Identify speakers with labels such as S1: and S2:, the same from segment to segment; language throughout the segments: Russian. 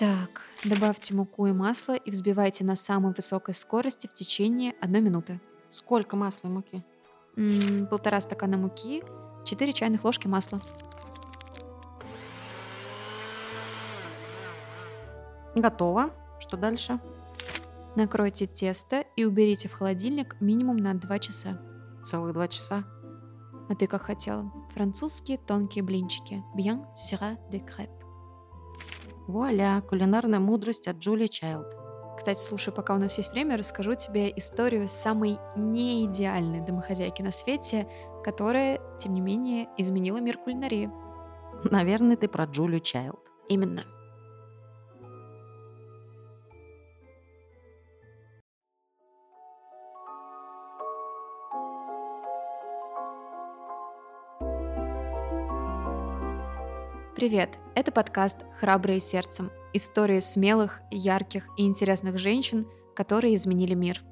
S1: Итак, добавьте муку и масло и взбивайте на самой высокой скорости в течение одной минуты.
S2: Сколько масла и муки?
S1: М, Полтора стакана муки, 4 чайных ложки масла.
S2: Готово. Что дальше?
S1: Накройте тесто и уберите в холодильник минимум на 2 часа.
S2: Целых два часа.
S1: А ты как хотела? Французские тонкие блинчики. Bien sera de crêpes.
S2: Вуаля, кулинарная мудрость от Джулии Чайлд.
S1: Кстати, слушай, пока у нас есть время, расскажу тебе историю самой неидеальной домохозяйки на свете, которая, тем не менее, изменила мир кулинарии.
S2: Наверное, ты про Джулию Чайлд.
S1: Именно. Привет! Это подкаст «Храбрые сердцем». Истории смелых, ярких и интересных женщин, которые изменили мир.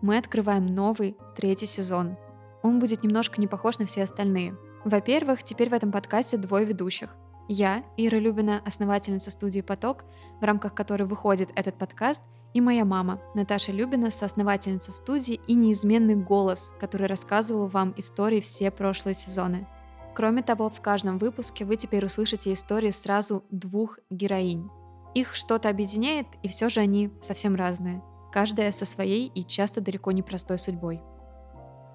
S1: Мы открываем новый, третий сезон. Он будет немножко не похож на все остальные. Во-первых, теперь в этом подкасте двое ведущих. Я, Ира Любина, основательница студии «Поток», в рамках которой выходит этот подкаст, и моя мама, Наташа Любина, соосновательница студии и неизменный голос, который рассказывал вам истории все прошлые сезоны – Кроме того, в каждом выпуске вы теперь услышите истории сразу двух героинь. Их что-то объединяет, и все же они совсем разные. Каждая со своей и часто далеко не простой судьбой.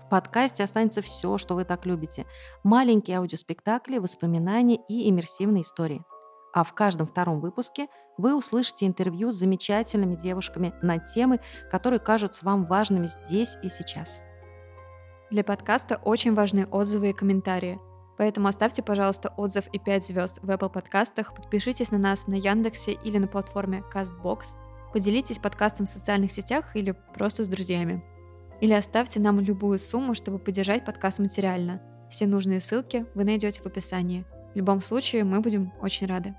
S2: В подкасте останется все, что вы так любите. Маленькие аудиоспектакли, воспоминания и иммерсивные истории. А в каждом втором выпуске вы услышите интервью с замечательными девушками на темы, которые кажутся вам важными здесь и сейчас.
S1: Для подкаста очень важны отзывы и комментарии – Поэтому оставьте, пожалуйста, отзыв и 5 звезд в Apple подкастах, подпишитесь на нас на Яндексе или на платформе CastBox, поделитесь подкастом в социальных сетях или просто с друзьями. Или оставьте нам любую сумму, чтобы поддержать подкаст материально. Все нужные ссылки вы найдете в описании. В любом случае, мы будем очень рады.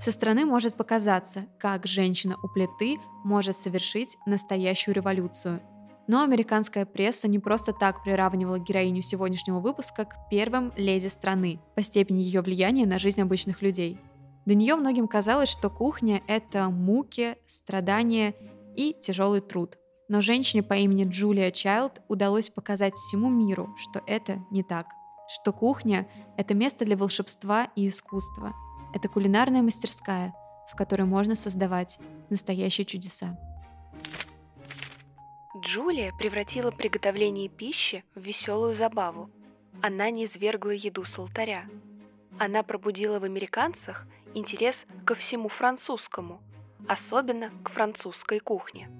S1: Со стороны может показаться, как женщина у плиты может совершить настоящую революцию – но американская пресса не просто так приравнивала героиню сегодняшнего выпуска к первым леди страны по степени ее влияния на жизнь обычных людей. До нее многим казалось, что кухня — это муки, страдания и тяжелый труд. Но женщине по имени Джулия Чайлд удалось показать всему миру, что это не так. Что кухня — это место для волшебства и искусства. Это кулинарная мастерская, в которой можно создавать настоящие чудеса.
S3: Джулия превратила приготовление пищи в веселую забаву. Она не извергла еду с алтаря. Она пробудила в американцах интерес ко всему французскому, особенно к французской кухне.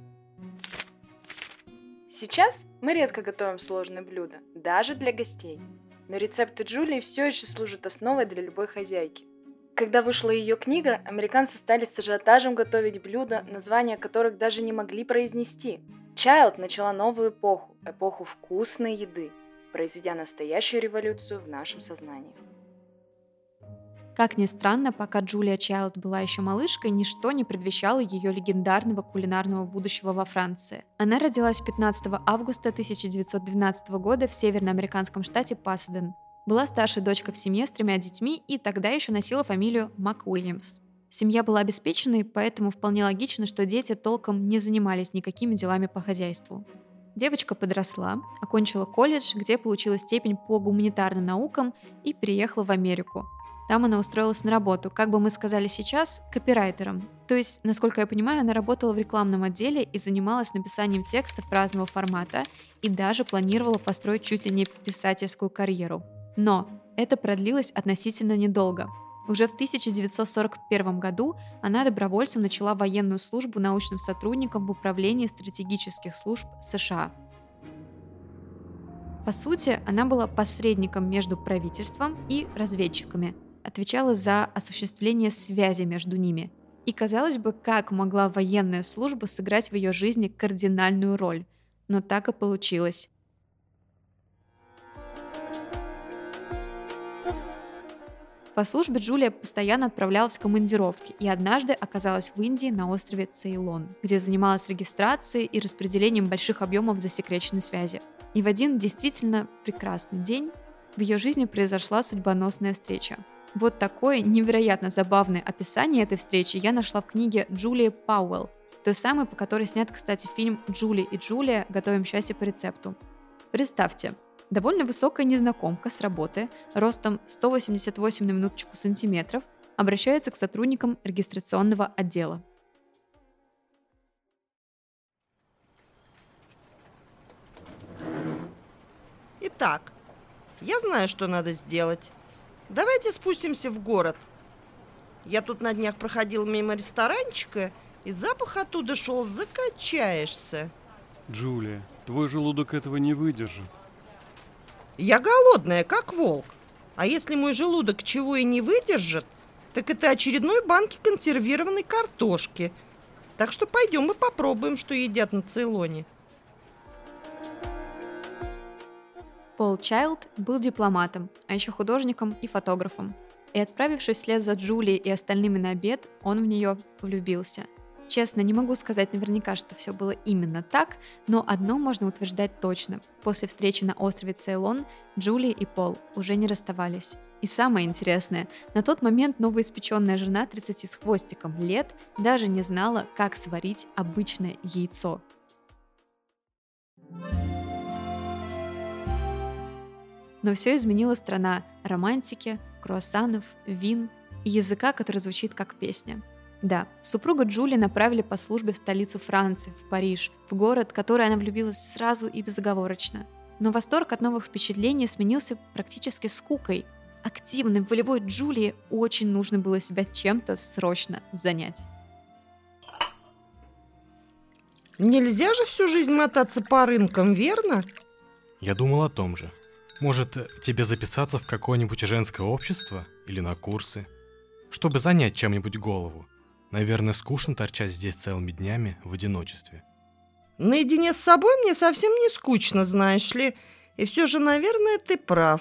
S4: Сейчас мы редко готовим сложные блюда, даже для гостей. Но рецепты Джулии все еще служат основой для любой хозяйки. Когда вышла ее книга, американцы стали с ажиотажем готовить блюда, названия которых даже не могли произнести – Чайлд начала новую эпоху, эпоху вкусной еды, произведя настоящую революцию в нашем сознании.
S1: Как ни странно, пока Джулия Чайлд была еще малышкой, ничто не предвещало ее легендарного кулинарного будущего во Франции. Она родилась 15 августа 1912 года в северноамериканском штате Пасаден. Была старшей дочкой в семье с тремя детьми и тогда еще носила фамилию МакУильямс. Семья была обеспеченной, поэтому вполне логично, что дети толком не занимались никакими делами по хозяйству. Девочка подросла, окончила колледж, где получила степень по гуманитарным наукам и переехала в Америку. Там она устроилась на работу, как бы мы сказали сейчас, копирайтером. То есть, насколько я понимаю, она работала в рекламном отделе и занималась написанием текстов разного формата и даже планировала построить чуть ли не писательскую карьеру. Но это продлилось относительно недолго, уже в 1941 году она добровольцем начала военную службу научным сотрудником в Управлении стратегических служб США. По сути, она была посредником между правительством и разведчиками, отвечала за осуществление связи между ними. И казалось бы, как могла военная служба сыграть в ее жизни кардинальную роль, но так и получилось. По службе Джулия постоянно отправлялась в командировки и однажды оказалась в Индии на острове Цейлон, где занималась регистрацией и распределением больших объемов засекреченной связи. И в один действительно прекрасный день в ее жизни произошла судьбоносная встреча. Вот такое невероятно забавное описание этой встречи я нашла в книге Джулии Пауэлл, той самой, по которой снят, кстати, фильм «Джули и Джулия. Готовим счастье по рецепту». Представьте, довольно высокая незнакомка с работы, ростом 188 на минуточку сантиметров, обращается к сотрудникам регистрационного отдела.
S5: Итак, я знаю, что надо сделать. Давайте спустимся в город. Я тут на днях проходил мимо ресторанчика, и запах оттуда шел, закачаешься.
S6: Джулия, твой желудок этого не выдержит.
S5: Я голодная, как волк. А если мой желудок чего и не выдержит, так это очередной банки консервированной картошки. Так что пойдем и попробуем, что едят на Цейлоне.
S1: Пол Чайлд был дипломатом, а еще художником и фотографом. И отправившись вслед за Джулией и остальными на обед, он в нее влюбился. Честно, не могу сказать наверняка, что все было именно так, но одно можно утверждать точно. После встречи на острове Цейлон Джулия и Пол уже не расставались. И самое интересное, на тот момент новоиспеченная жена 30 с хвостиком лет даже не знала, как сварить обычное яйцо. Но все изменила страна романтики, круассанов, вин и языка, который звучит как песня. Да, супруга Джули направили по службе в столицу Франции, в Париж, в город, в который она влюбилась сразу и безоговорочно. Но восторг от новых впечатлений сменился практически скукой. Активной, волевой Джулии очень нужно было себя чем-то срочно занять.
S5: Нельзя же всю жизнь мотаться по рынкам, верно?
S7: Я думал о том же. Может, тебе записаться в какое-нибудь женское общество или на курсы, чтобы занять чем-нибудь голову? Наверное, скучно торчать здесь целыми днями в одиночестве.
S5: Наедине с собой мне совсем не скучно, знаешь ли. И все же, наверное, ты прав.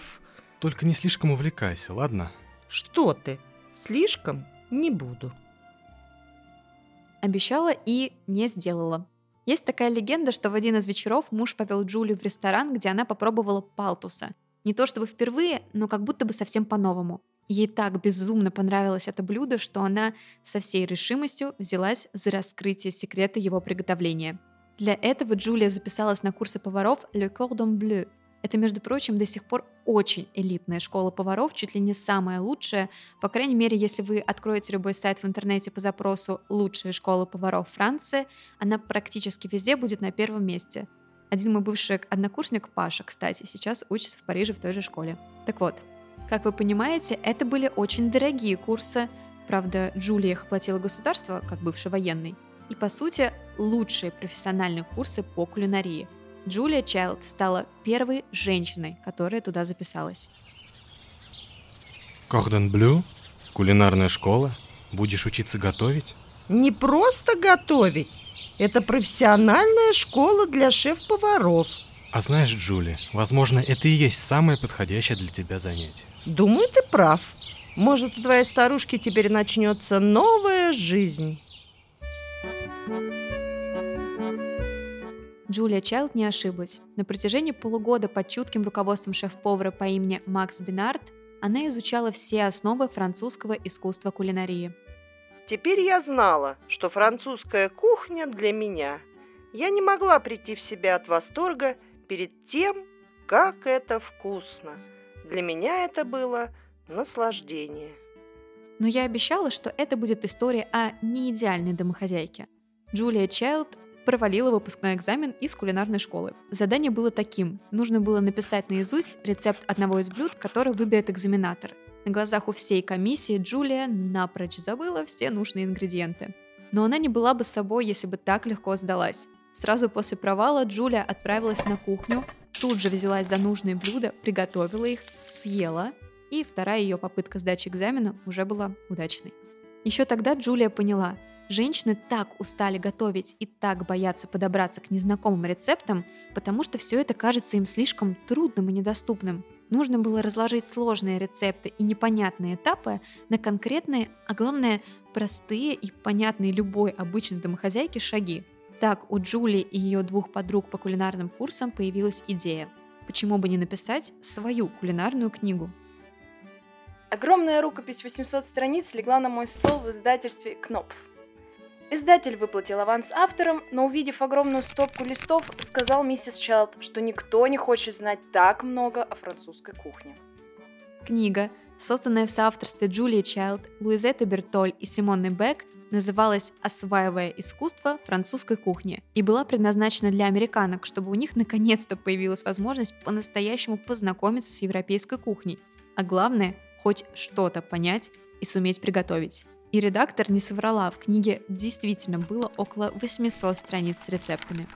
S7: Только не слишком увлекайся, ладно?
S5: Что ты? Слишком не буду.
S1: Обещала и не сделала. Есть такая легенда, что в один из вечеров муж повел Джулию в ресторан, где она попробовала палтуса. Не то чтобы впервые, но как будто бы совсем по-новому. Ей так безумно понравилось это блюдо, что она со всей решимостью взялась за раскрытие секрета его приготовления. Для этого Джулия записалась на курсы поваров Le Cordon Bleu, это, между прочим, до сих пор очень элитная школа поваров, чуть ли не самая лучшая. По крайней мере, если вы откроете любой сайт в интернете по запросу «Лучшая школа поваров Франции», она практически везде будет на первом месте. Один мой бывший однокурсник Паша, кстати, сейчас учится в Париже в той же школе. Так вот, как вы понимаете, это были очень дорогие курсы. Правда, Джулия их платила государство, как бывший военный. И, по сути, лучшие профессиональные курсы по кулинарии – Джулия Чайлд стала первой женщиной, которая туда записалась.
S7: Кордон Блю? Кулинарная школа? Будешь учиться готовить?
S5: Не просто готовить. Это профессиональная школа для шеф-поваров.
S7: А знаешь, Джули, возможно, это и есть самое подходящее для тебя занятие.
S5: Думаю, ты прав. Может, у твоей старушки теперь начнется новая жизнь.
S1: Джулия Чайлд не ошиблась. На протяжении полугода под чутким руководством шеф-повара по имени Макс Бинард она изучала все основы французского искусства кулинарии.
S5: Теперь я знала, что французская кухня для меня. Я не могла прийти в себя от восторга перед тем, как это вкусно. Для меня это было наслаждение.
S1: Но я обещала, что это будет история о неидеальной домохозяйке. Джулия Чайлд провалила выпускной экзамен из кулинарной школы. Задание было таким. Нужно было написать наизусть рецепт одного из блюд, который выберет экзаменатор. На глазах у всей комиссии Джулия напрочь забыла все нужные ингредиенты. Но она не была бы собой, если бы так легко сдалась. Сразу после провала Джулия отправилась на кухню, тут же взялась за нужные блюда, приготовила их, съела, и вторая ее попытка сдачи экзамена уже была удачной. Еще тогда Джулия поняла, Женщины так устали готовить и так боятся подобраться к незнакомым рецептам, потому что все это кажется им слишком трудным и недоступным. Нужно было разложить сложные рецепты и непонятные этапы на конкретные, а главное, простые и понятные любой обычной домохозяйке шаги. Так у Джули и ее двух подруг по кулинарным курсам появилась идея. Почему бы не написать свою кулинарную книгу?
S4: Огромная рукопись 800 страниц легла на мой стол в издательстве «Кнопф». Издатель выплатил аванс авторам, но увидев огромную стопку листов, сказал миссис Чайлд, что никто не хочет знать так много о французской кухне.
S1: Книга, созданная в соавторстве Джулии Чайлд, Луизетты Бертоль и Симоны Бек, называлась «Осваивая искусство французской кухни» и была предназначена для американок, чтобы у них наконец-то появилась возможность по-настоящему познакомиться с европейской кухней, а главное – хоть что-то понять и суметь приготовить. И редактор не соврала, в книге действительно было около 800 страниц с рецептами.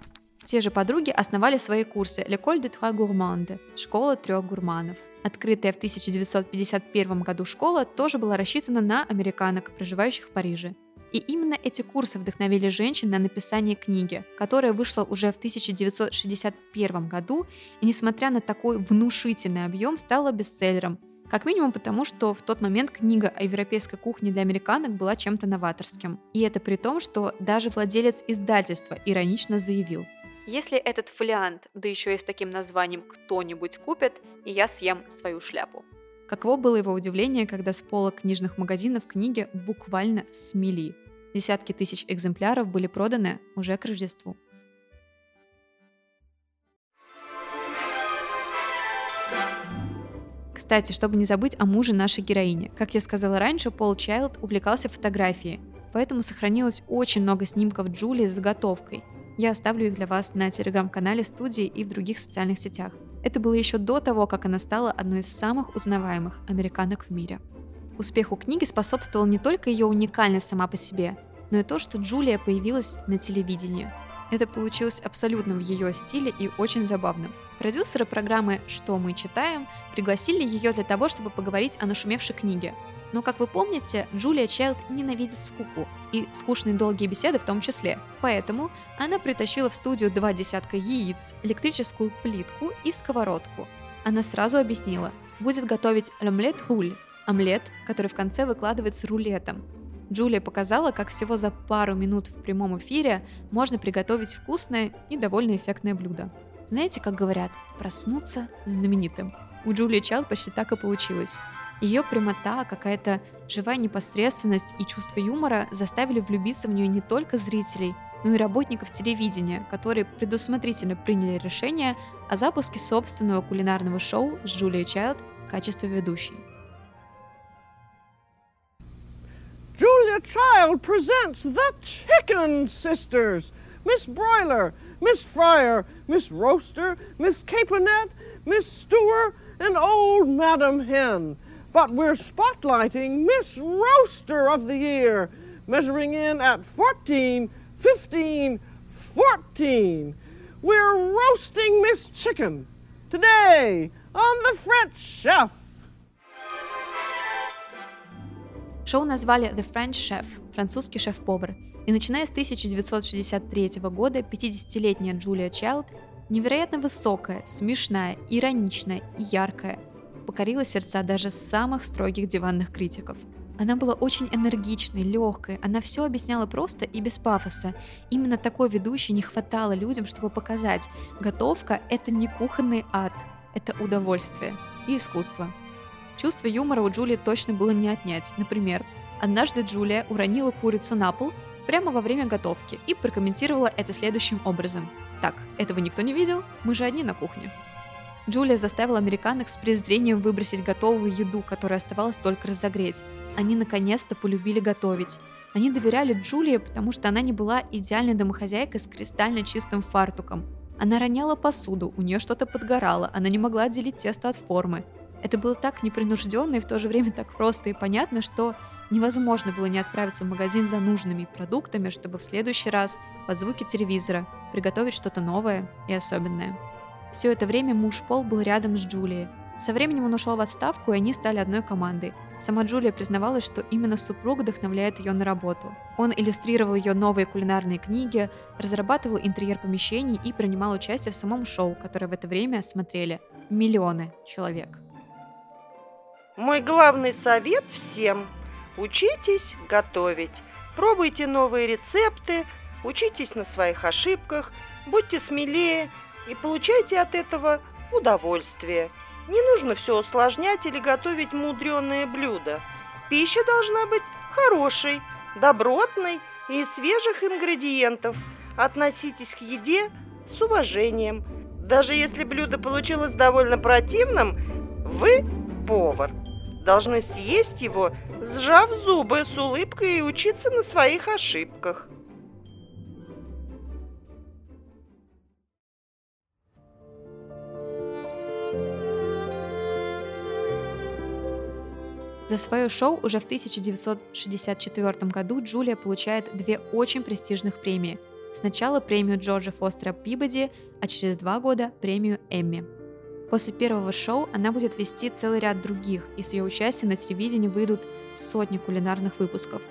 S1: Те же подруги основали свои курсы «L'école de trois gourmandes» – «Школа трех гурманов». Открытая в 1951 году школа тоже была рассчитана на американок, проживающих в Париже. И именно эти курсы вдохновили женщин на написание книги, которая вышла уже в 1961 году и, несмотря на такой внушительный объем, стала бестселлером как минимум потому, что в тот момент книга о европейской кухне для американок была чем-то новаторским. И это при том, что даже владелец издательства иронично заявил. Если этот фолиант, да еще и с таким названием кто-нибудь купит, и я съем свою шляпу. Каково было его удивление, когда с пола книжных магазинов книги буквально смели. Десятки тысяч экземпляров были проданы уже к Рождеству. Кстати, чтобы не забыть о муже нашей героини. Как я сказала раньше, Пол Чайлд увлекался фотографией, поэтому сохранилось очень много снимков Джулии с заготовкой. Я оставлю их для вас на телеграм-канале студии и в других социальных сетях. Это было еще до того, как она стала одной из самых узнаваемых американок в мире. Успеху книги способствовал не только ее уникальность сама по себе, но и то, что Джулия появилась на телевидении – это получилось абсолютно в ее стиле и очень забавным. Продюсеры программы «Что мы читаем» пригласили ее для того, чтобы поговорить о нашумевшей книге. Но, как вы помните, Джулия Чайлд ненавидит скуку, и скучные долгие беседы в том числе. Поэтому она притащила в студию два десятка яиц, электрическую плитку и сковородку. Она сразу объяснила, будет готовить омлет-руль, омлет, который в конце выкладывается рулетом, Джулия показала, как всего за пару минут в прямом эфире можно приготовить вкусное и довольно эффектное блюдо. Знаете, как говорят, проснуться знаменитым. У Джулии Чайлд почти так и получилось. Ее прямота, какая-то живая непосредственность и чувство юмора заставили влюбиться в нее не только зрителей, но и работников телевидения, которые предусмотрительно приняли решение о запуске собственного кулинарного шоу с Джулией Чайлд в качестве ведущей.
S8: Julia Child presents the Chicken Sisters. Miss Broiler, Miss Fryer, Miss Roaster, Miss Caponette, Miss Stewer, and old Madam Hen. But we're spotlighting Miss Roaster of the Year, measuring in at 14, 15, 14. We're roasting Miss Chicken today on the French Chef.
S1: Шоу назвали The French Chef – французский шеф-повар. И начиная с 1963 года 50-летняя Джулия Чайлд, невероятно высокая, смешная, ироничная и яркая, покорила сердца даже самых строгих диванных критиков. Она была очень энергичной, легкой, она все объясняла просто и без пафоса. Именно такой ведущей не хватало людям, чтобы показать, готовка – это не кухонный ад, это удовольствие и искусство. Чувство юмора у Джулии точно было не отнять. Например, однажды Джулия уронила курицу на пол прямо во время готовки и прокомментировала это следующим образом. «Так, этого никто не видел? Мы же одни на кухне». Джулия заставила американок с презрением выбросить готовую еду, которая оставалась только разогреть. Они наконец-то полюбили готовить. Они доверяли Джулии, потому что она не была идеальной домохозяйкой с кристально чистым фартуком. Она роняла посуду, у нее что-то подгорало, она не могла отделить тесто от формы. Это было так непринужденно и в то же время так просто и понятно, что невозможно было не отправиться в магазин за нужными продуктами, чтобы в следующий раз под звуки телевизора приготовить что-то новое и особенное. Все это время муж Пол был рядом с Джулией. Со временем он ушел в отставку, и они стали одной командой. Сама Джулия признавалась, что именно супруг вдохновляет ее на работу. Он иллюстрировал ее новые кулинарные книги, разрабатывал интерьер помещений и принимал участие в самом шоу, которое в это время смотрели миллионы человек.
S5: Мой главный совет всем – учитесь готовить. Пробуйте новые рецепты, учитесь на своих ошибках, будьте смелее и получайте от этого удовольствие. Не нужно все усложнять или готовить мудреные блюда. Пища должна быть хорошей, добротной и из свежих ингредиентов. Относитесь к еде с уважением. Даже если блюдо получилось довольно противным, вы, повар, должны съесть его, сжав зубы с улыбкой и учиться на своих ошибках.
S1: За свое шоу уже в 1964 году Джулия получает две очень престижных премии. Сначала премию Джорджа Фостера Пибоди, а через два года премию Эмми. После первого шоу она будет вести целый ряд других, и с ее участием на телевидении выйдут сотни кулинарных выпусков.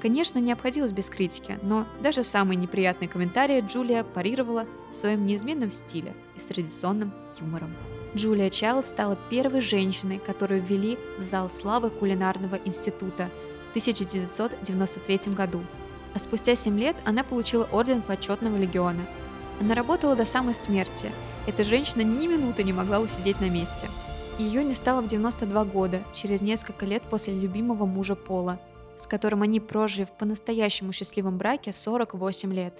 S1: Конечно, не обходилось без критики, но даже самые неприятные комментарии Джулия парировала в своем неизменном стиле и с традиционным юмором. Джулия Чайлд стала первой женщиной, которую ввели в зал славы кулинарного института в 1993 году. А спустя 7 лет она получила орден почетного легиона. Она работала до самой смерти. Эта женщина ни минуты не могла усидеть на месте. Ее не стало в 92 года, через несколько лет после любимого мужа Пола, с которым они прожили в по-настоящему счастливом браке 48 лет.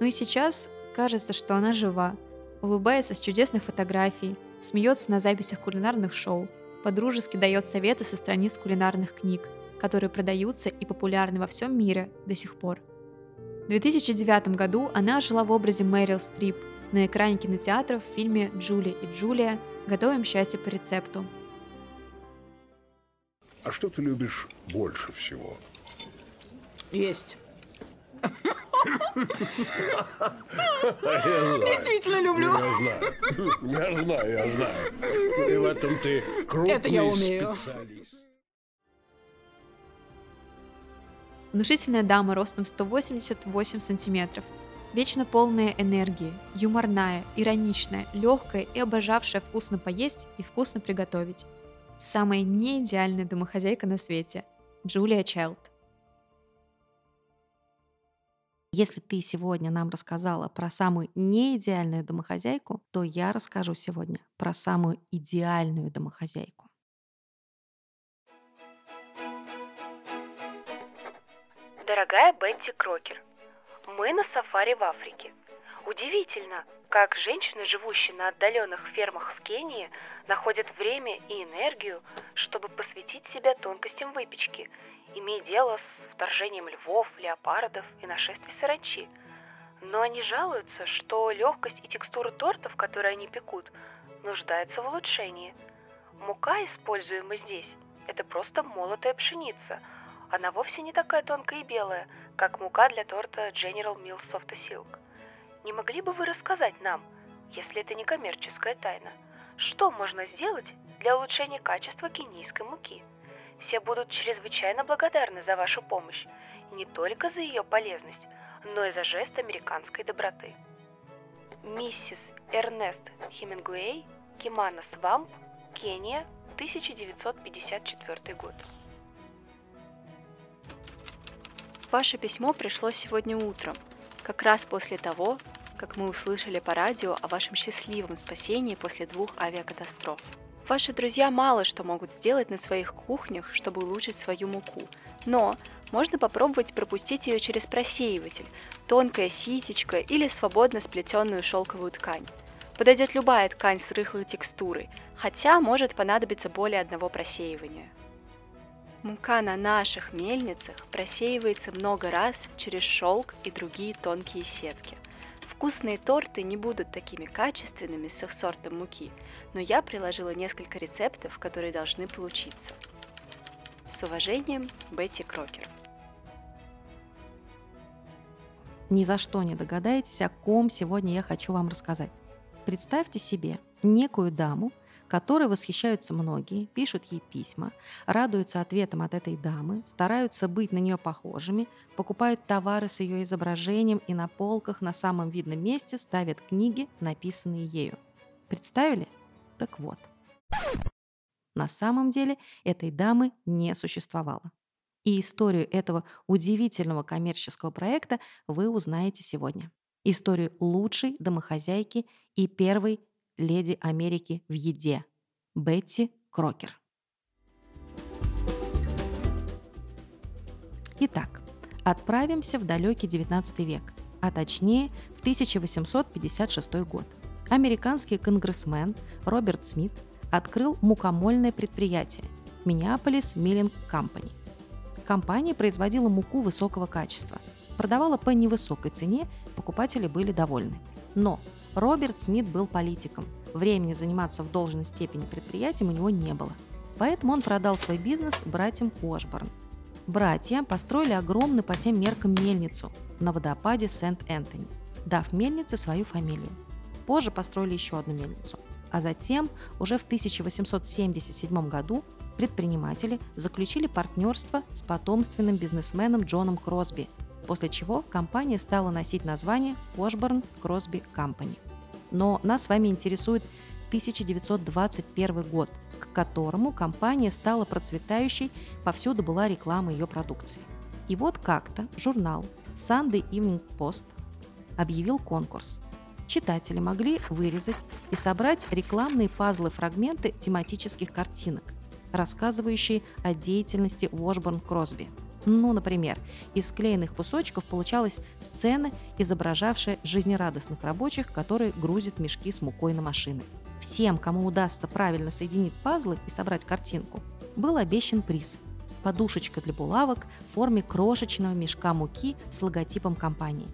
S1: Ну и сейчас кажется, что она жива, улыбается с чудесных фотографий, смеется на записях кулинарных шоу, подружески дает советы со страниц кулинарных книг, которые продаются и популярны во всем мире до сих пор. В 2009 году она жила в образе Мэрил Стрип на экране кинотеатра в фильме «Джули и Джулия. Готовим счастье по рецепту».
S9: А что ты любишь больше всего?
S10: Есть.
S9: Действительно
S10: люблю.
S9: Я знаю. Я знаю, я знаю. И в этом ты крупный
S10: Это я умею.
S9: специалист.
S1: Внушительная дама ростом 188 сантиметров, вечно полная энергии, юморная, ироничная, легкая и обожавшая вкусно поесть и вкусно приготовить. Самая неидеальная домохозяйка на свете – Джулия Чайлд.
S2: Если ты сегодня нам рассказала про самую неидеальную домохозяйку, то я расскажу сегодня про самую идеальную домохозяйку.
S3: Дорогая Бетти Крокер, мы на сафари в Африке. Удивительно, как женщины, живущие на отдаленных фермах в Кении, находят время и энергию, чтобы посвятить себя тонкостям выпечки имея дело с вторжением львов, леопардов и нашествий саранчи. Но они жалуются, что легкость и текстура тортов, которые они пекут, нуждается в улучшении. Мука, используемая здесь, это просто молотая пшеница. Она вовсе не такая тонкая и белая, как мука для торта General Mills Soft Silk. Не могли бы вы рассказать нам, если это не коммерческая тайна, что можно сделать для улучшения качества кенийской муки? Все будут чрезвычайно благодарны за вашу помощь, не только за ее полезность, но и за жест американской доброты. Миссис Эрнест Хемингуэй, Кимана Свамп, Кения, 1954 год. Ваше письмо пришло сегодня утром, как раз после того, как мы услышали по радио о вашем счастливом спасении после двух авиакатастроф. Ваши друзья мало что могут сделать на своих кухнях, чтобы улучшить свою муку. Но можно попробовать пропустить ее через просеиватель, тонкая ситечка или свободно сплетенную шелковую ткань. Подойдет любая ткань с рыхлой текстурой, хотя может понадобиться более одного просеивания. Мука на наших мельницах просеивается много раз через шелк и другие тонкие сетки. Вкусные торты не будут такими качественными с их сортом муки, но я приложила несколько рецептов, которые должны получиться. С уважением, Бетти Крокер.
S2: Ни за что не догадаетесь, о ком сегодня я хочу вам рассказать. Представьте себе некую даму, которой восхищаются многие, пишут ей письма, радуются ответам от этой дамы, стараются быть на нее похожими, покупают товары с ее изображением и на полках на самом видном месте ставят книги, написанные ею. Представили? Так вот. На самом деле этой дамы не существовало. И историю этого удивительного коммерческого проекта вы узнаете сегодня. Историю лучшей домохозяйки и первой леди Америки в еде – Бетти Крокер. Итак, отправимся в далекий 19 век, а точнее в 1856 год. Американский конгрессмен Роберт Смит открыл мукомольное предприятие – Minneapolis Milling Company. Компания производила муку высокого качества, продавала по невысокой цене, покупатели были довольны. Но Роберт Смит был политиком, времени заниматься в должной степени предприятием у него не было. Поэтому он продал свой бизнес братьям Уошборн. Братья построили огромную по тем меркам мельницу на водопаде Сент-Энтони, дав мельнице свою фамилию. Позже построили еще одну мельницу. А затем, уже в 1877 году, предприниматели заключили партнерство с потомственным бизнесменом Джоном Кросби, после чего компания стала носить название Washburn Crosby Company. Но нас с вами интересует 1921 год, к которому компания стала процветающей, повсюду была реклама ее продукции. И вот как-то журнал Sunday Evening Post объявил конкурс. Читатели могли вырезать и собрать рекламные пазлы-фрагменты тематических картинок, рассказывающие о деятельности Washburn Кросби – ну, например, из склеенных кусочков получалась сцена, изображавшая жизнерадостных рабочих, которые грузят мешки с мукой на машины. Всем, кому удастся правильно соединить пазлы и собрать картинку, был обещан приз – подушечка для булавок в форме крошечного мешка муки с логотипом компании.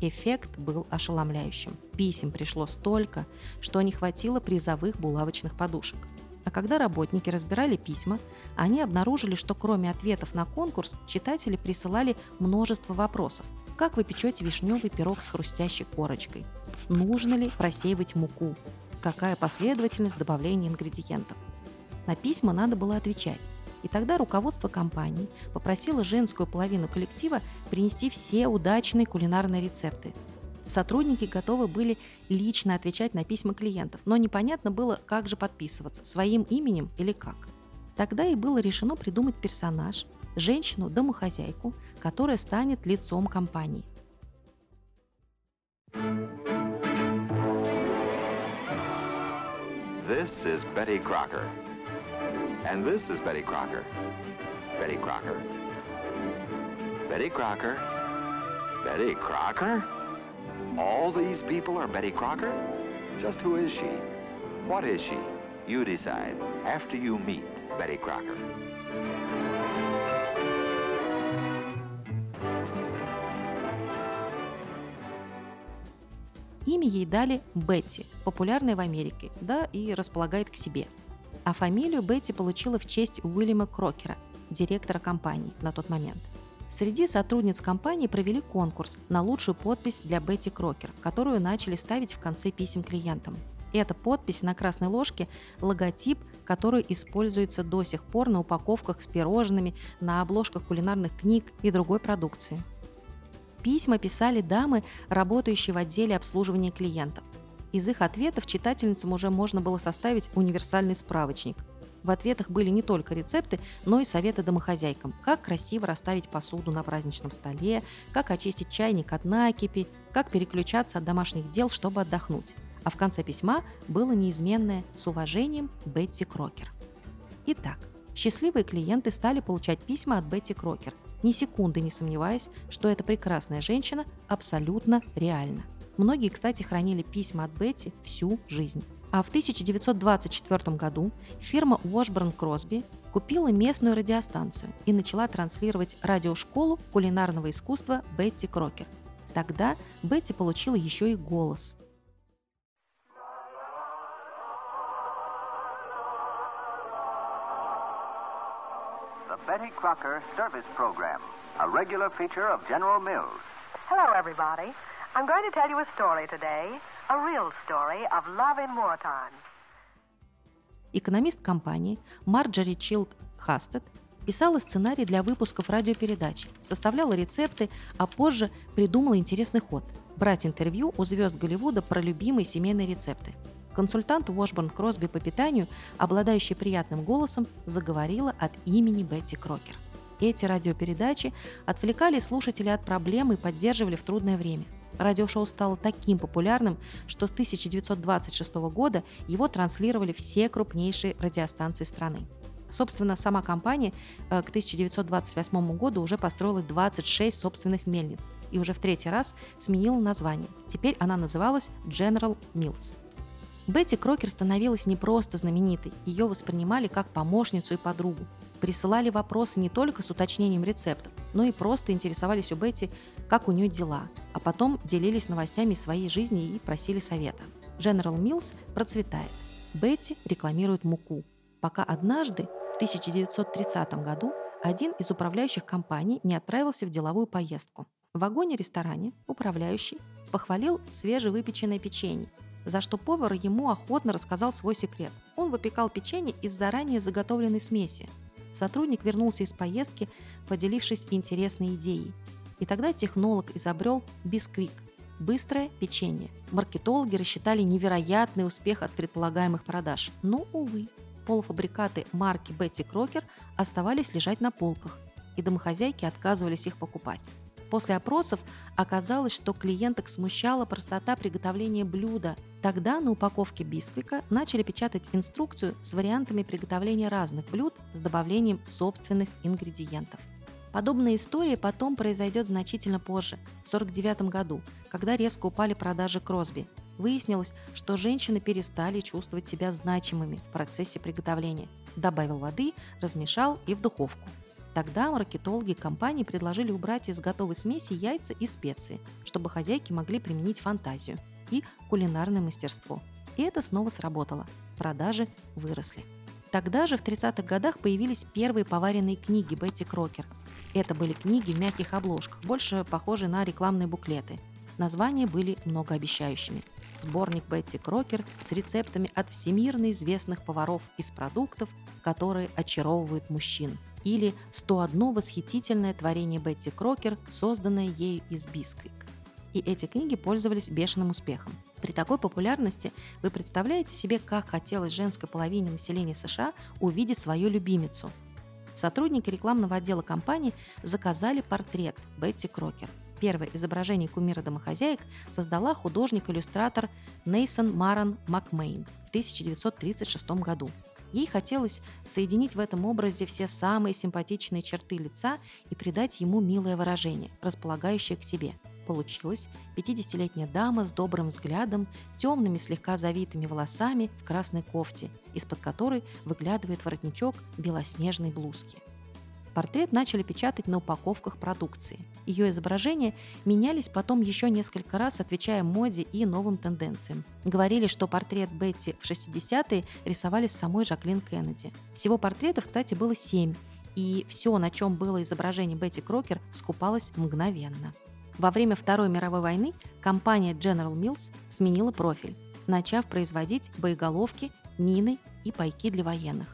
S2: Эффект был ошеломляющим. Писем пришло столько, что не хватило призовых булавочных подушек – а когда работники разбирали письма, они обнаружили, что кроме ответов на конкурс, читатели присылали множество вопросов. Как вы печете вишневый пирог с хрустящей корочкой? Нужно ли просеивать муку? Какая последовательность добавления ингредиентов? На письма надо было отвечать. И тогда руководство компании попросило женскую половину коллектива принести все удачные кулинарные рецепты, Сотрудники готовы были лично отвечать на письма клиентов, но непонятно было, как же подписываться, своим именем или как. Тогда и было решено придумать персонаж, женщину-домохозяйку, которая станет лицом компании.
S11: This is Betty Crocker. And this is Betty Crocker. Betty Crocker. Betty Crocker. Betty Crocker? All these people are Betty Crocker? Just who is she? What is she? You decide after you meet Betty Crocker.
S2: Имя ей дали Бетти, популярная в Америке, да и располагает к себе. А фамилию Бетти получила в честь Уильяма Крокера, директора компании на тот момент – Среди сотрудниц компании провели конкурс на лучшую подпись для Бетти Крокер, которую начали ставить в конце писем клиентам. Эта подпись на красной ложке – логотип, который используется до сих пор на упаковках с пирожными, на обложках кулинарных книг и другой продукции. Письма писали дамы, работающие в отделе обслуживания клиентов. Из их ответов читательницам уже можно было составить универсальный справочник – в ответах были не только рецепты, но и советы домохозяйкам, как красиво расставить посуду на праздничном столе, как очистить чайник от накипи, как переключаться от домашних дел, чтобы отдохнуть. А в конце письма было неизменное «С уважением, Бетти Крокер». Итак, счастливые клиенты стали получать письма от Бетти Крокер, ни секунды не сомневаясь, что эта прекрасная женщина абсолютно реальна. Многие, кстати, хранили письма от Бетти всю жизнь. А в 1924 году фирма Washburn Crosby купила местную радиостанцию и начала транслировать радиошколу кулинарного искусства Бетти Крокер. Тогда Бетти получила еще и голос.
S12: Betty Crocker Service Program, a regular feature of General Mills.
S13: Hello, everybody. I'm going to tell you a story today, a real story of love in wartime.
S2: Экономист компании Марджори Чилд Хастед писала сценарий для выпусков радиопередач, составляла рецепты, а позже придумала интересный ход – брать интервью у звезд Голливуда про любимые семейные рецепты. Консультант Уошборн Кросби по питанию, обладающий приятным голосом, заговорила от имени Бетти Крокер. Эти радиопередачи отвлекали слушателей от проблем и поддерживали в трудное время – Радиошоу стало таким популярным, что с 1926 года его транслировали все крупнейшие радиостанции страны. Собственно, сама компания э, к 1928 году уже построила 26 собственных мельниц и уже в третий раз сменила название. Теперь она называлась General Mills. Бетти Крокер становилась не просто знаменитой, ее воспринимали как помощницу и подругу. Присылали вопросы не только с уточнением рецептов, но и просто интересовались у Бетти, как у нее дела, а потом делились новостями своей жизни и просили совета. General Mills процветает. Бетти рекламирует муку, пока однажды, в 1930 году, один из управляющих компаний не отправился в деловую поездку. В вагоне-ресторане управляющий похвалил свежевыпеченное печенье, за что повар ему охотно рассказал свой секрет. Он выпекал печенье из заранее заготовленной смеси. Сотрудник вернулся из поездки, поделившись интересной идеей. И тогда технолог изобрел бисквик – быстрое печенье. Маркетологи рассчитали невероятный успех от предполагаемых продаж. Но, увы, полуфабрикаты марки Бетти Крокер оставались лежать на полках, и домохозяйки отказывались их покупать. После опросов оказалось, что клиенток смущала простота приготовления блюда. Тогда на упаковке бисквика начали печатать инструкцию с вариантами приготовления разных блюд с добавлением собственных ингредиентов. Подобная история потом произойдет значительно позже, в 1949 году, когда резко упали продажи Кросби. Выяснилось, что женщины перестали чувствовать себя значимыми в процессе приготовления. Добавил воды, размешал и в духовку. Тогда маркетологи компании предложили убрать из готовой смеси яйца и специи, чтобы хозяйки могли применить фантазию и кулинарное мастерство. И это снова сработало. Продажи выросли. Тогда же в 30-х годах появились первые поваренные книги Бетти Крокер. Это были книги в мягких обложках, больше похожие на рекламные буклеты. Названия были многообещающими. Сборник Бетти Крокер с рецептами от всемирно известных поваров из продуктов, которые очаровывают мужчин – или «101 восхитительное творение Бетти Крокер, созданное ею из бисквик». И эти книги пользовались бешеным успехом. При такой популярности вы представляете себе, как хотелось женской половине населения США увидеть свою любимицу. Сотрудники рекламного отдела компании заказали портрет Бетти Крокер. Первое изображение кумира домохозяек создала художник-иллюстратор Нейсон Маран Макмейн в 1936 году. Ей хотелось соединить в этом образе все самые симпатичные черты лица и придать ему милое выражение, располагающее к себе. Получилась 50-летняя дама с добрым взглядом, темными слегка завитыми волосами в красной кофте, из-под которой выглядывает воротничок белоснежной блузки. Портрет начали печатать на упаковках продукции. Ее изображения менялись потом еще несколько раз, отвечая моде и новым тенденциям. Говорили, что портрет Бетти в 60-е рисовали с самой Жаклин Кеннеди. Всего портретов, кстати, было семь, и все, на чем было изображение Бетти Крокер, скупалось мгновенно. Во время Второй мировой войны компания General Mills сменила профиль, начав производить боеголовки, мины и пайки для военных.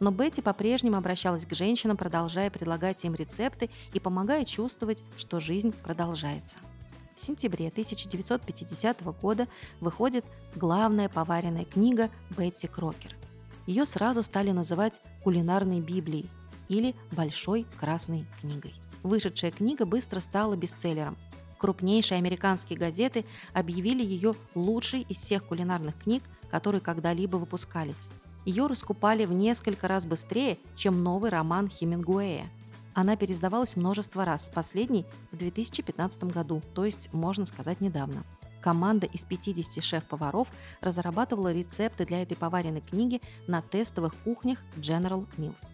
S2: Но Бетти по-прежнему обращалась к женщинам, продолжая предлагать им рецепты и помогая чувствовать, что жизнь продолжается. В сентябре 1950 года выходит главная поваренная книга Бетти Крокер. Ее сразу стали называть «кулинарной Библией» или «большой красной книгой». Вышедшая книга быстро стала бестселлером. Крупнейшие американские газеты объявили ее лучшей из всех кулинарных книг, которые когда-либо выпускались ее раскупали в несколько раз быстрее, чем новый роман Хемингуэя. Она переиздавалась множество раз, последний в 2015 году, то есть, можно сказать, недавно. Команда из 50 шеф-поваров разрабатывала рецепты для этой поваренной книги на тестовых кухнях General Mills.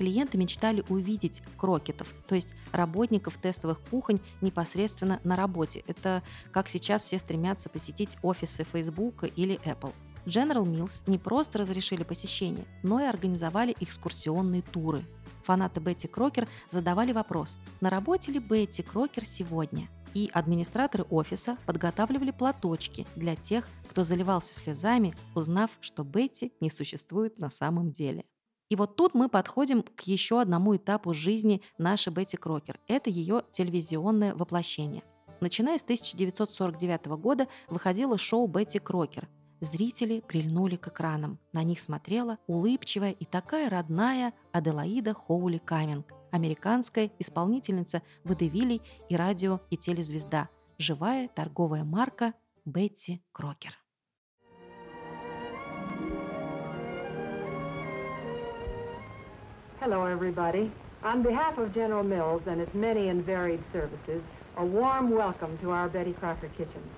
S2: Клиенты мечтали увидеть крокетов, то есть работников тестовых кухонь непосредственно на работе. Это как сейчас все стремятся посетить офисы Facebook или Apple. General Mills не просто разрешили посещение, но и организовали экскурсионные туры. Фанаты Бетти Крокер задавали вопрос, на работе ли Бетти Крокер сегодня? И администраторы офиса подготавливали платочки для тех, кто заливался слезами, узнав, что Бетти не существует на самом деле. И вот тут мы подходим к еще одному этапу жизни нашей Бетти Крокер. Это ее телевизионное воплощение. Начиная с 1949 года выходило шоу «Бетти Крокер», Зрители прильнули к экранам. На них смотрела улыбчивая и такая родная Аделаида Хоули Каминг, американская исполнительница водевилей и радио и телезвезда, живая торговая марка Бетти Крокер.
S14: Hello, everybody. On behalf of General Mills and its many and varied services, a warm welcome to our Betty Crocker kitchens.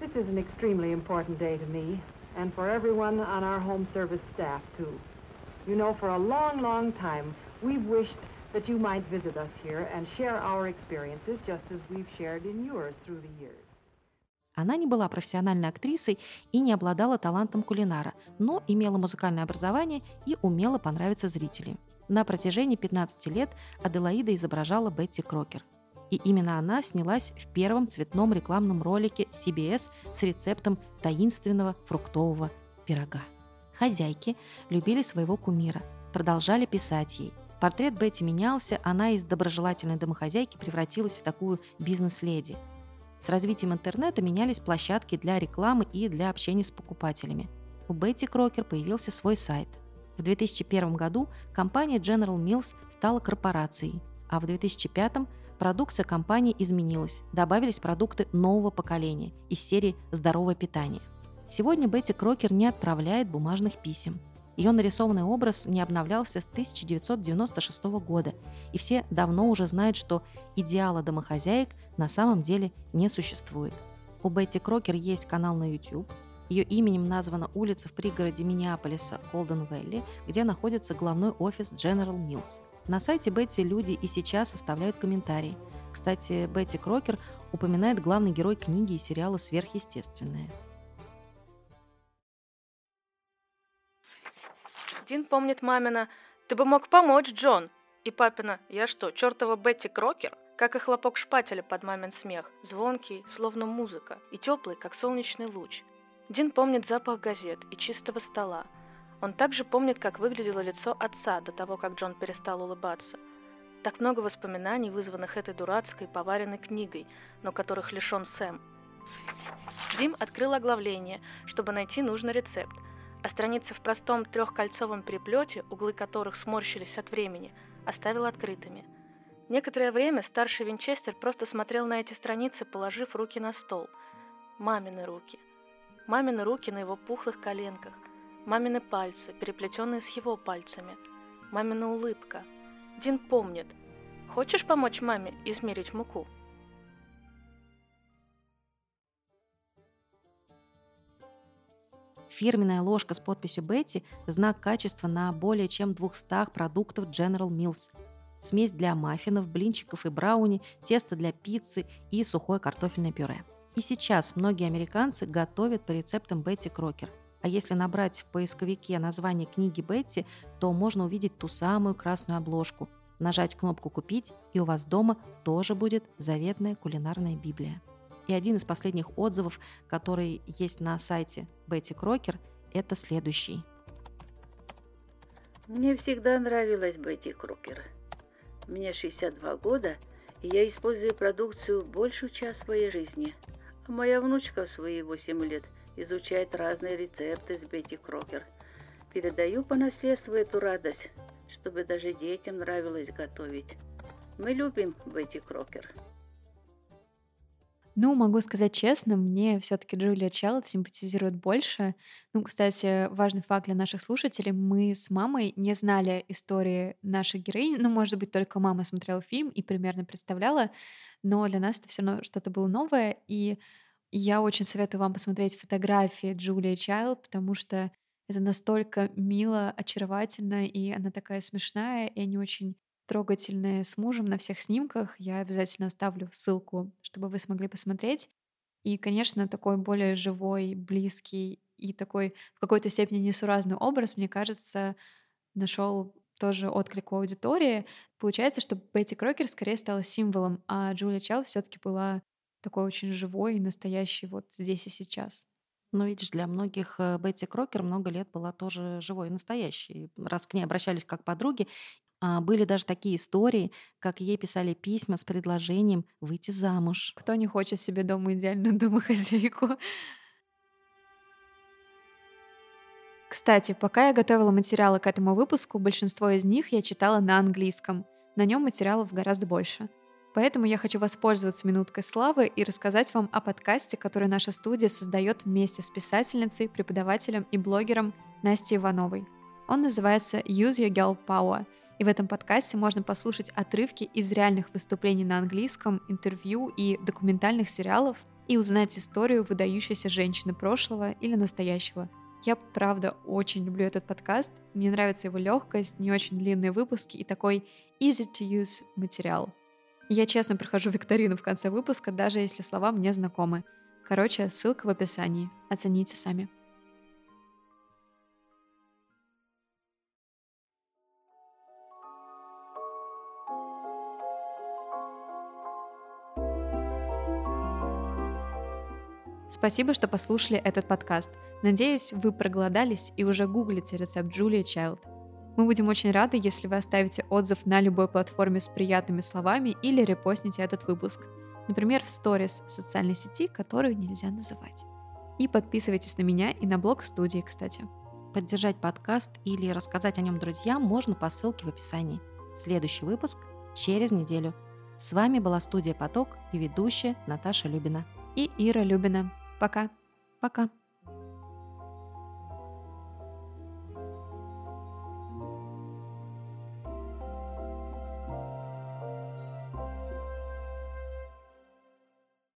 S14: This is an extremely important day to me, and for everyone on our home service staff, too. You know, for a long, long time, we've wished that you might visit us here and share our experiences just as we've shared in yours through the years.
S2: Она не была профессиональной актрисой и не обладала талантом кулинара, но имела музыкальное образование и умела понравиться зрителям. На протяжении 15 лет Аделаида изображала Бетти Крокер. И именно она снялась в первом цветном рекламном ролике CBS с рецептом таинственного фруктового пирога. Хозяйки любили своего кумира, продолжали писать ей. Портрет Бетти менялся, она из доброжелательной домохозяйки превратилась в такую бизнес-леди – с развитием интернета менялись площадки для рекламы и для общения с покупателями. У Бетти Крокер появился свой сайт. В 2001 году компания General Mills стала корпорацией, а в 2005 продукция компании изменилась, добавились продукты нового поколения из серии «Здоровое питание». Сегодня Бетти Крокер не отправляет бумажных писем. Ее нарисованный образ не обновлялся с 1996 года, и все давно уже знают, что идеала домохозяек на самом деле не существует. У Бетти Крокер есть канал на YouTube, ее именем названа улица в пригороде Миннеаполиса, Голден Вэлли, где находится главный офис General Mills. На сайте Бетти люди и сейчас оставляют комментарии. Кстати, Бетти Крокер упоминает главный герой книги и сериала «Сверхъестественное».
S4: Дин помнит мамино «Ты бы мог помочь, Джон!» И папино «Я что, чертова Бетти Крокер?» Как и хлопок шпателя под мамин смех, звонкий, словно музыка, и теплый, как солнечный луч. Дин помнит запах газет и чистого стола. Он также помнит, как выглядело лицо отца до того, как Джон перестал улыбаться. Так много воспоминаний, вызванных этой дурацкой, поваренной книгой, но которых лишен Сэм. Дим открыл оглавление, чтобы найти нужный рецепт, а страницы в простом трехкольцовом переплете, углы которых сморщились от времени, оставил открытыми. Некоторое время старший Винчестер просто смотрел на эти страницы, положив руки на стол. Мамины руки. Мамины руки на его пухлых коленках. Мамины пальцы, переплетенные с его пальцами. Мамина улыбка. Дин помнит. «Хочешь помочь маме измерить муку?»
S2: Фирменная ложка с подписью Бетти – знак качества на более чем 200 продуктов General Mills. Смесь для маффинов, блинчиков и брауни, тесто для пиццы и сухое картофельное пюре. И сейчас многие американцы готовят по рецептам Бетти Крокер. А если набрать в поисковике название книги Бетти, то можно увидеть ту самую красную обложку, нажать кнопку «Купить», и у вас дома тоже будет заветная кулинарная Библия. И один из последних отзывов, который есть на сайте Бетти Крокер, это следующий.
S15: Мне всегда нравилась Бетти Крокер. Мне 62 года, и я использую продукцию большую часть своей жизни. А моя внучка в свои 8 лет изучает разные рецепты с Бетти Крокер. Передаю по наследству эту радость, чтобы даже детям нравилось готовить. Мы любим Бетти Крокер.
S1: Ну, могу сказать честно, мне все-таки Джулия Чайлд симпатизирует больше. Ну, кстати, важный факт для наших слушателей. Мы с мамой не знали истории наших героинь. Ну, может быть, только мама смотрела фильм и примерно представляла, но для нас это все равно что-то было новое. И я очень советую вам посмотреть фотографии Джулии Чайлд, потому что это настолько мило, очаровательно, и она такая смешная, и они очень трогательные с мужем на всех снимках. Я обязательно оставлю ссылку, чтобы вы смогли посмотреть. И, конечно, такой более живой, близкий и такой в какой-то степени несуразный образ, мне кажется, нашел тоже отклик у аудитории. Получается, что Бетти Крокер скорее стала символом, а Джулия Чайлд все таки была такой очень живой и настоящий вот здесь и сейчас.
S2: Но видишь, для многих э, Бетти Крокер много лет была тоже живой и настоящей. Раз к ней обращались как подруги, были даже такие истории, как ей писали письма с предложением выйти замуж.
S1: Кто не хочет себе дома идеальную домохозяйку? Кстати, пока я готовила материалы к этому выпуску, большинство из них я читала на английском. На нем материалов гораздо больше. Поэтому я хочу воспользоваться минуткой славы и рассказать вам о подкасте, который наша студия создает вместе с писательницей, преподавателем и блогером Настей Ивановой. Он называется Use Your Girl Power, и в этом подкасте можно послушать отрывки из реальных выступлений на английском, интервью и документальных сериалов и узнать историю выдающейся женщины прошлого или настоящего. Я, правда, очень люблю этот подкаст. Мне нравится его легкость, не очень длинные выпуски и такой easy to use материал. Я честно прохожу викторину в конце выпуска, даже если слова мне знакомы. Короче, ссылка в описании. Оцените сами. Спасибо, что послушали этот подкаст. Надеюсь, вы проголодались и уже гуглите рецепт Джулии Чайлд. Мы будем очень рады, если вы оставите отзыв на любой платформе с приятными словами или репостните этот выпуск. Например, в сторис социальной сети, которую нельзя называть. И подписывайтесь на меня и на блог студии, кстати.
S2: Поддержать подкаст или рассказать о нем друзьям можно по ссылке в описании. Следующий выпуск через неделю. С вами была студия «Поток» и ведущая Наташа Любина.
S1: И Ира Любина. Пока.
S2: Пока.